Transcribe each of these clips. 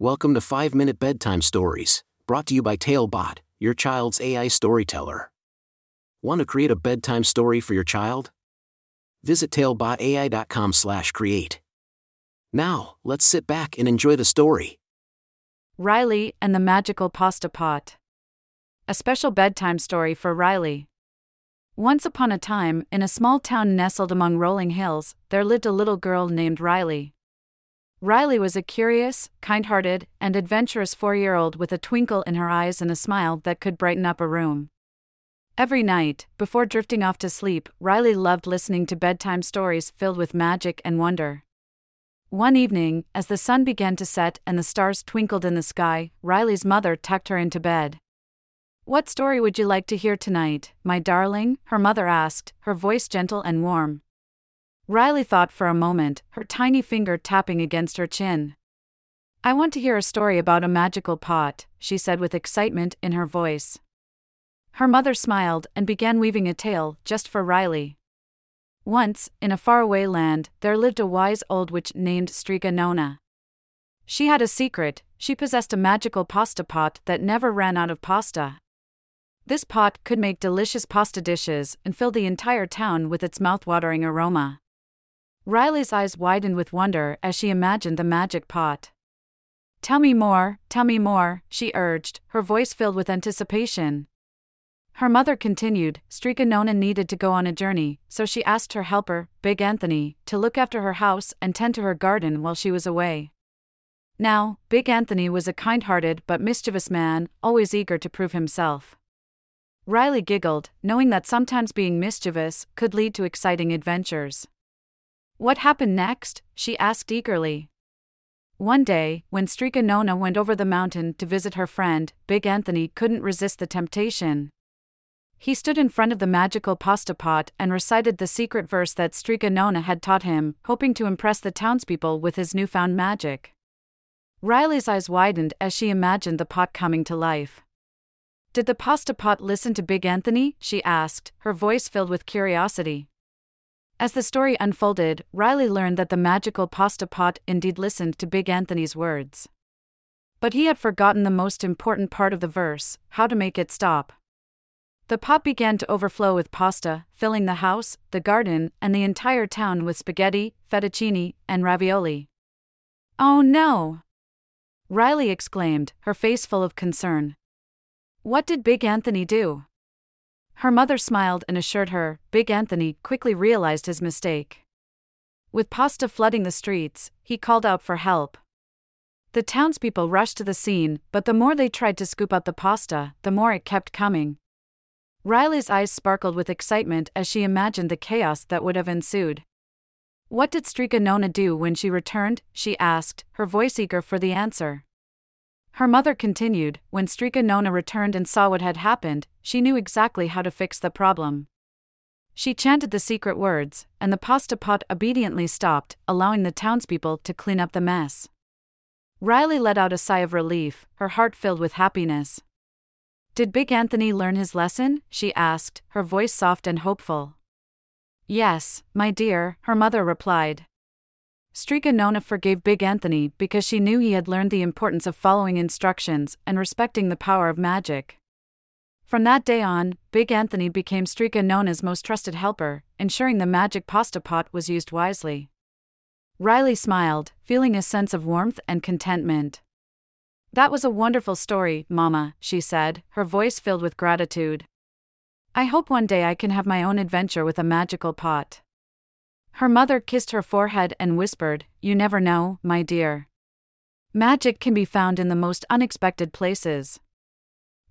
Welcome to 5 Minute Bedtime Stories, brought to you by Talebot, your child's AI storyteller. Want to create a bedtime story for your child? Visit talebotai.com/create. Now, let's sit back and enjoy the story. Riley and the Magical Pasta Pot. A special bedtime story for Riley. Once upon a time, in a small town nestled among rolling hills, there lived a little girl named Riley. Riley was a curious, kind hearted, and adventurous four year old with a twinkle in her eyes and a smile that could brighten up a room. Every night, before drifting off to sleep, Riley loved listening to bedtime stories filled with magic and wonder. One evening, as the sun began to set and the stars twinkled in the sky, Riley's mother tucked her into bed. What story would you like to hear tonight, my darling? her mother asked, her voice gentle and warm. Riley thought for a moment, her tiny finger tapping against her chin. I want to hear a story about a magical pot, she said with excitement in her voice. Her mother smiled and began weaving a tale just for Riley. Once, in a faraway land, there lived a wise old witch named Strega Nona. She had a secret, she possessed a magical pasta pot that never ran out of pasta. This pot could make delicious pasta dishes and fill the entire town with its mouth-watering aroma. Riley's eyes widened with wonder as she imagined the magic pot. Tell me more, tell me more, she urged, her voice filled with anticipation. Her mother continued, Strega Nona needed to go on a journey, so she asked her helper, Big Anthony, to look after her house and tend to her garden while she was away. Now, Big Anthony was a kind hearted but mischievous man, always eager to prove himself. Riley giggled, knowing that sometimes being mischievous could lead to exciting adventures. What happened next? she asked eagerly. One day, when Strega Nona went over the mountain to visit her friend, Big Anthony couldn't resist the temptation. He stood in front of the magical pasta pot and recited the secret verse that Strega Nona had taught him, hoping to impress the townspeople with his newfound magic. Riley's eyes widened as she imagined the pot coming to life. Did the pasta pot listen to Big Anthony? she asked, her voice filled with curiosity. As the story unfolded, Riley learned that the magical pasta pot indeed listened to Big Anthony's words. But he had forgotten the most important part of the verse how to make it stop. The pot began to overflow with pasta, filling the house, the garden, and the entire town with spaghetti, fettuccine, and ravioli. Oh no! Riley exclaimed, her face full of concern. What did Big Anthony do? Her mother smiled and assured her, Big Anthony quickly realized his mistake. With pasta flooding the streets, he called out for help. The townspeople rushed to the scene, but the more they tried to scoop out the pasta, the more it kept coming. Riley's eyes sparkled with excitement as she imagined the chaos that would have ensued. What did Strega Nona do when she returned? she asked, her voice eager for the answer. Her mother continued, when Strega Nona returned and saw what had happened, she knew exactly how to fix the problem. She chanted the secret words, and the pasta pot obediently stopped, allowing the townspeople to clean up the mess. Riley let out a sigh of relief, her heart filled with happiness. Did Big Anthony learn his lesson? she asked, her voice soft and hopeful. Yes, my dear, her mother replied. Strega Nona forgave Big Anthony because she knew he had learned the importance of following instructions and respecting the power of magic. From that day on, Big Anthony became Strega Nona's most trusted helper, ensuring the magic pasta pot was used wisely. Riley smiled, feeling a sense of warmth and contentment. That was a wonderful story, Mama, she said, her voice filled with gratitude. I hope one day I can have my own adventure with a magical pot. Her mother kissed her forehead and whispered, You never know, my dear. Magic can be found in the most unexpected places.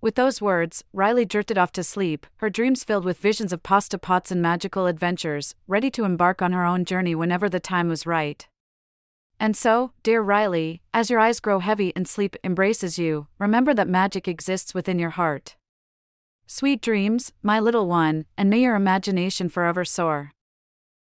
With those words, Riley drifted off to sleep, her dreams filled with visions of pasta pots and magical adventures, ready to embark on her own journey whenever the time was right. And so, dear Riley, as your eyes grow heavy and sleep embraces you, remember that magic exists within your heart. Sweet dreams, my little one, and may your imagination forever soar.